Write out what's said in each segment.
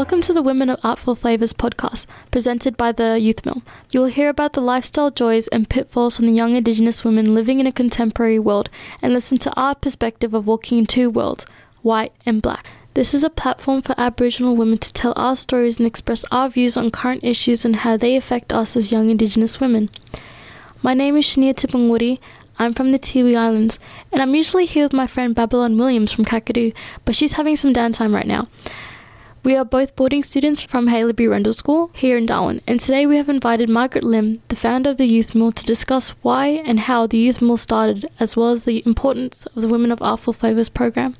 Welcome to the Women of Artful Flavors podcast, presented by the Youth Mill. You will hear about the lifestyle joys and pitfalls from the young Indigenous women living in a contemporary world and listen to our perspective of walking in two worlds, white and black. This is a platform for Aboriginal women to tell our stories and express our views on current issues and how they affect us as young Indigenous women. My name is Shania Tipungwuti. I'm from the Tiwi Islands, and I'm usually here with my friend Babylon Williams from Kakadu, but she's having some downtime right now. We are both boarding students from Haileybury Rendall School here in Darwin, and today we have invited Margaret Lim, the founder of the Youth Mill, to discuss why and how the Youth Mill started, as well as the importance of the Women of Artful Flavors program.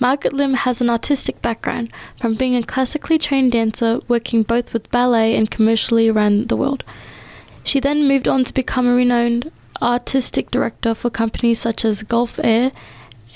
Margaret Lim has an artistic background from being a classically trained dancer working both with ballet and commercially around the world. She then moved on to become a renowned artistic director for companies such as Gulf Air,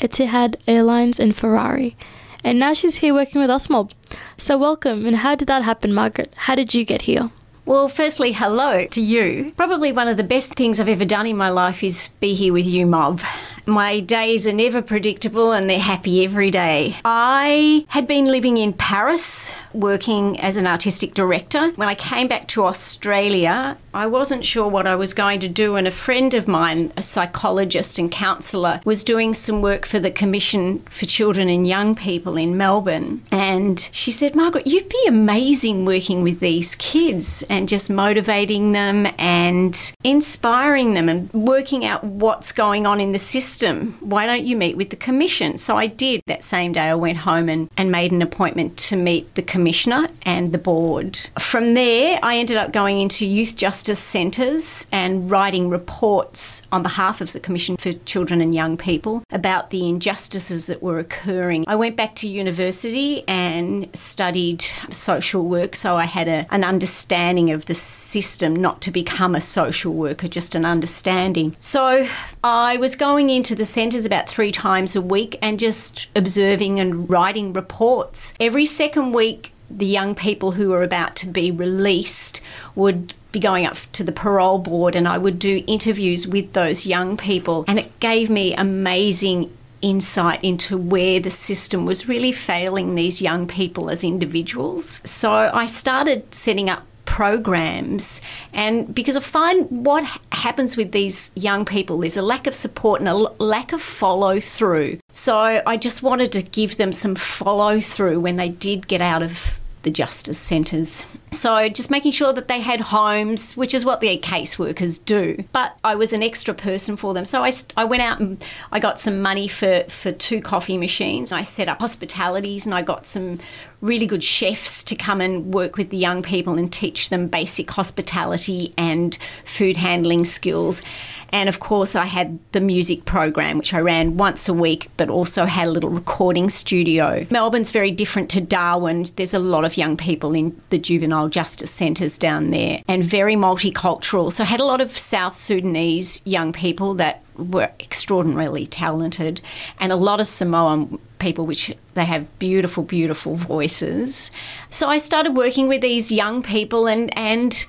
Etihad Airlines, and Ferrari and now she's here working with us, Mob. So, welcome, and how did that happen, Margaret? How did you get here? Well, firstly, hello to you. Probably one of the best things I've ever done in my life is be here with you, Mob. My days are never predictable and they're happy every day. I had been living in Paris working as an artistic director. When I came back to Australia, I wasn't sure what I was going to do, and a friend of mine, a psychologist and counsellor, was doing some work for the Commission for Children and Young People in Melbourne. And she said, Margaret, you'd be amazing working with these kids and just motivating them and inspiring them and working out what's going on in the system. Why don't you meet with the Commission? So I did. That same day, I went home and, and made an appointment to meet the Commissioner and the board. From there, I ended up going into youth justice justice centres and writing reports on behalf of the Commission for Children and Young People about the injustices that were occurring. I went back to university and studied social work, so I had a, an understanding of the system, not to become a social worker, just an understanding. So I was going into the centres about three times a week and just observing and writing reports. Every second week, the young people who were about to be released would be going up to the parole board and I would do interviews with those young people. And it gave me amazing insight into where the system was really failing these young people as individuals. So I started setting up programs and because I find what happens with these young people there's a lack of support and a lack of follow through. So I just wanted to give them some follow through when they did get out of the justice centres. So just making sure that they had homes, which is what the caseworkers do. But I was an extra person for them. So I, I went out and I got some money for, for two coffee machines. I set up hospitalities and I got some really good chefs to come and work with the young people and teach them basic hospitality and food handling skills. And of course, I had the music program, which I ran once a week, but also had a little recording studio. Melbourne's very different to Darwin. There's a lot of young people in the juvenile justice centres down there and very multicultural. So I had a lot of South Sudanese young people that were extraordinarily talented and a lot of Samoan people which they have beautiful beautiful voices. So i started working with these young people and and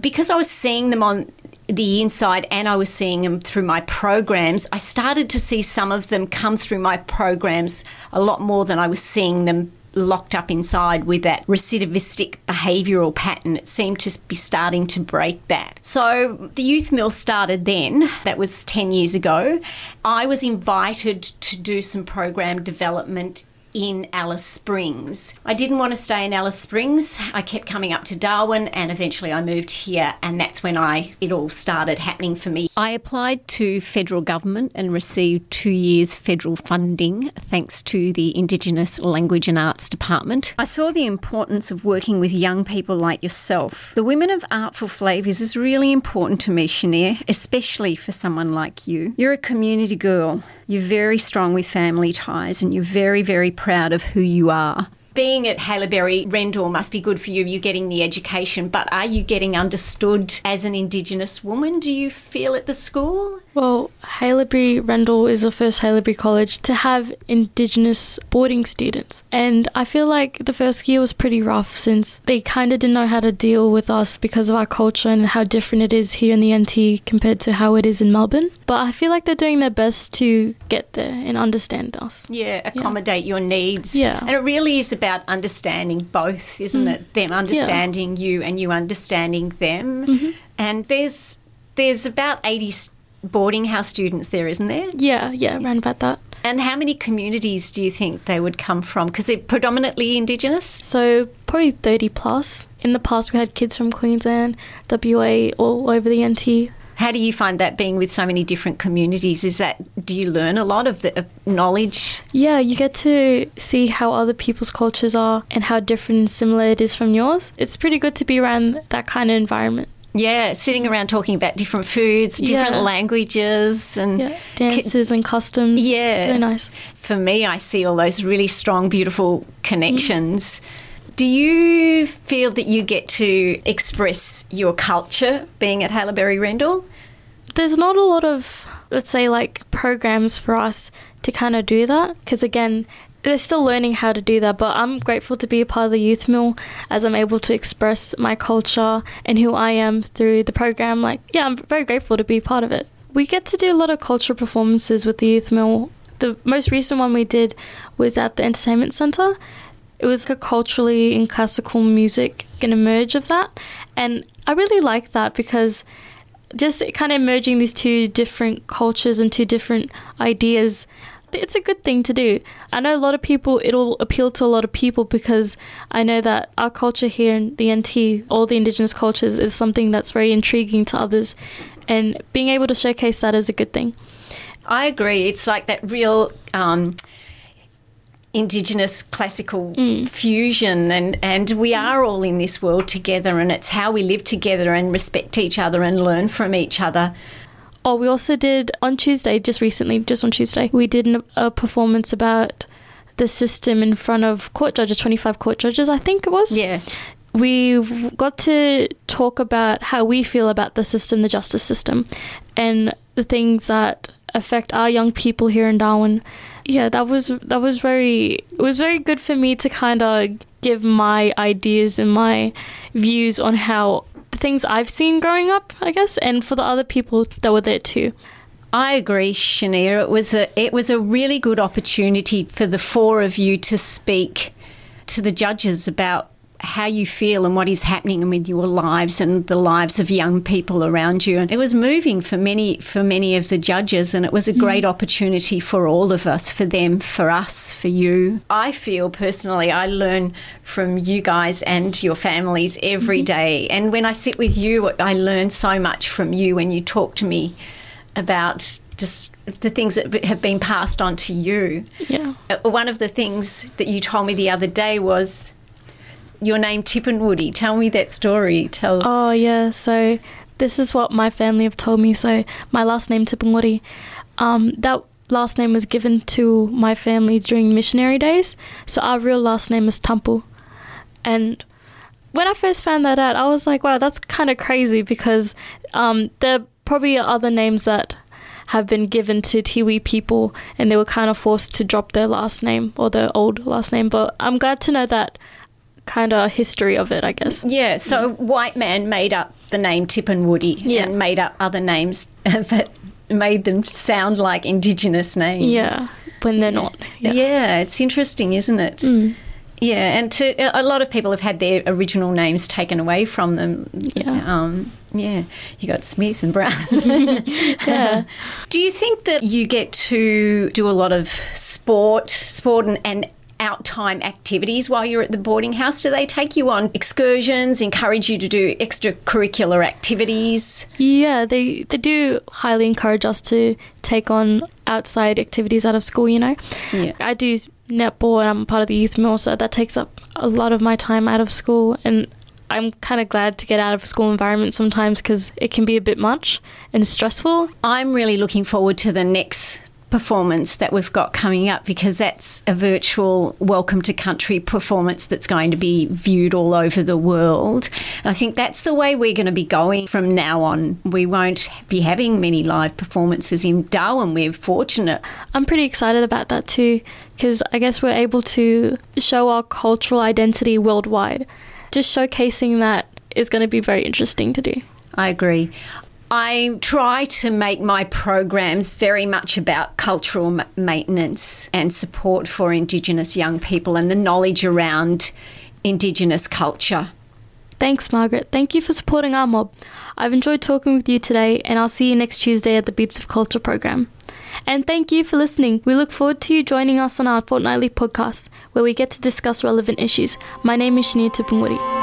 because i was seeing them on the inside and I was seeing them through my programs, I started to see some of them come through my programs a lot more than I was seeing them locked up inside with that recidivistic behavioural pattern. It seemed to be starting to break that. So the Youth Mill started then, that was 10 years ago. I was invited to do some program development in Alice Springs. I didn't want to stay in Alice Springs. I kept coming up to Darwin and eventually I moved here and that's when I it all started happening for me. I applied to federal government and received 2 years federal funding thanks to the Indigenous Language and Arts Department. I saw the importance of working with young people like yourself. The Women of Artful Flavours is really important to me, Shania, especially for someone like you. You're a community girl. You're very strong with family ties and you're very very proud of who you are being at Haileybury Rendall must be good for you. You're getting the education, but are you getting understood as an Indigenous woman? Do you feel at the school? Well, Haileybury Rendall is the first Haileybury college to have Indigenous boarding students. And I feel like the first year was pretty rough since they kind of didn't know how to deal with us because of our culture and how different it is here in the NT compared to how it is in Melbourne. But I feel like they're doing their best to get there and understand us. Yeah, accommodate your needs. Yeah. And it really is about understanding both, isn't mm. it? Them understanding you and you understanding them. Mm-hmm. And there's there's about 80 boarding house students there, isn't there? Yeah, yeah, around about that. And how many communities do you think they would come from? Because they're predominantly Indigenous. So probably 30 plus. In the past, we had kids from Queensland, WA, all over the NT. How do you find that being with so many different communities? Is that do you learn a lot of the of knowledge? Yeah, you get to see how other people's cultures are and how different and similar it is from yours. It's pretty good to be around that kind of environment. Yeah, sitting around talking about different foods, different Yeah. languages, and Yeah, dances and customs. Yeah, It's really nice. for me, I see all those really strong, beautiful connections. Do you feel that you get to express your culture being at Haileybury Rendall? There's not a lot of, let's say, like programs for us to kind of do that because, again, they're still learning how to do that. But I'm grateful to be a part of the youth mill as I'm able to express my culture and who I am through the program. Like, yeah, I'm very grateful to be part of it. We get to do a lot of cultural performances with the youth mill. The most recent one we did was at the entertainment center. It was like a culturally and classical music an emerge of that, and I really like that because just kind of merging these two different cultures and two different ideas it's a good thing to do. I know a lot of people it'll appeal to a lot of people because i know that our culture here in the nt all the indigenous cultures is something that's very intriguing to others and being able to showcase that is a good thing. I agree. It's like that real um, indigenous classical mm. fusion, and, and we mm. are all in this world together, and it's how we live together and respect each other and learn from each other. Oh, we also did on Tuesday, just recently, just on Tuesday, we did an- a performance about the system in front of court judges, 25 court judges, I think it was. Yeah. we got to talk about how we feel about the system, the justice system, and the things that affect our young people here in Darwin. Yeah, that was that was very it was very good for me to kind of give my ideas and my views on how the things I've seen growing up, I guess, and for the other people that were there too. I agree, Shania. It was a it was a really good opportunity for the four of you to speak to the judges about how you feel and what is happening with your lives and the lives of young people around you. And it was moving for many for many of the judges and it was a great opportunity for all of us, for them, for us, for you. I feel personally I learn from you guys and your families every day. And when I sit with you, I learn so much from you when you talk to me about just the things that have been passed on to you. Yeah. Uh, One of the things that you told me the other day was your name Tip and Tippenwoody. Tell me that story. Tell. Oh yeah, so this is what my family have told me. So my last name Tipungwuti, um, that last name was given to my family during missionary days. So our real last name is Tampu, and when I first found that out, I was like, wow, that's kind of crazy because um, there probably are other names that have been given to Tiwi people and they were kind of forced to drop their last name or their old last name. But I'm glad to know that kind of history of it, I guess. Yeah, so white man made up the name Tippenwoody Yeah. and made up other names that made them sound like indigenous names. Yeah, when they're not. Yeah. it's interesting, isn't it? Mm. Yeah, and to, a lot of people have had their original names taken away from them. Yeah. Um, yeah, you got Smith and Brown. Yeah. Do you think that you get to do a lot of sport, sport and, and out time activities while you're at the boarding house? Do they take you on excursions, encourage you to do extracurricular activities? Yeah, they they do highly encourage us to take on outside activities out of school. You know, Yeah. I do netball and I'm part of the youth mill, so that takes up a lot of my time out of school. And I'm kind of glad to get out of a school environment sometimes because it can be a bit much and stressful. I'm really looking forward to the next performance that we've got coming up because that's a virtual welcome to country performance that's going to be viewed all over the world. And I think that's the way we're going to be going from now on. We won't be having many live performances in Darwin. We're fortunate. I'm pretty excited about that too because I guess we're able to show our cultural identity worldwide. Just showcasing that is going to be very interesting to do. I agree. I try to make my programs very much about cultural ma- maintenance and support for Indigenous young people and the knowledge around Indigenous culture. Thanks, Margaret. Thank you for supporting our mob. I've enjoyed talking with you today, and I'll see you next Tuesday at the Beats of Culture program. And thank you for listening. We look forward to you joining us on our fortnightly podcast, where we get to discuss relevant issues. My name is Shania Tipungwuti.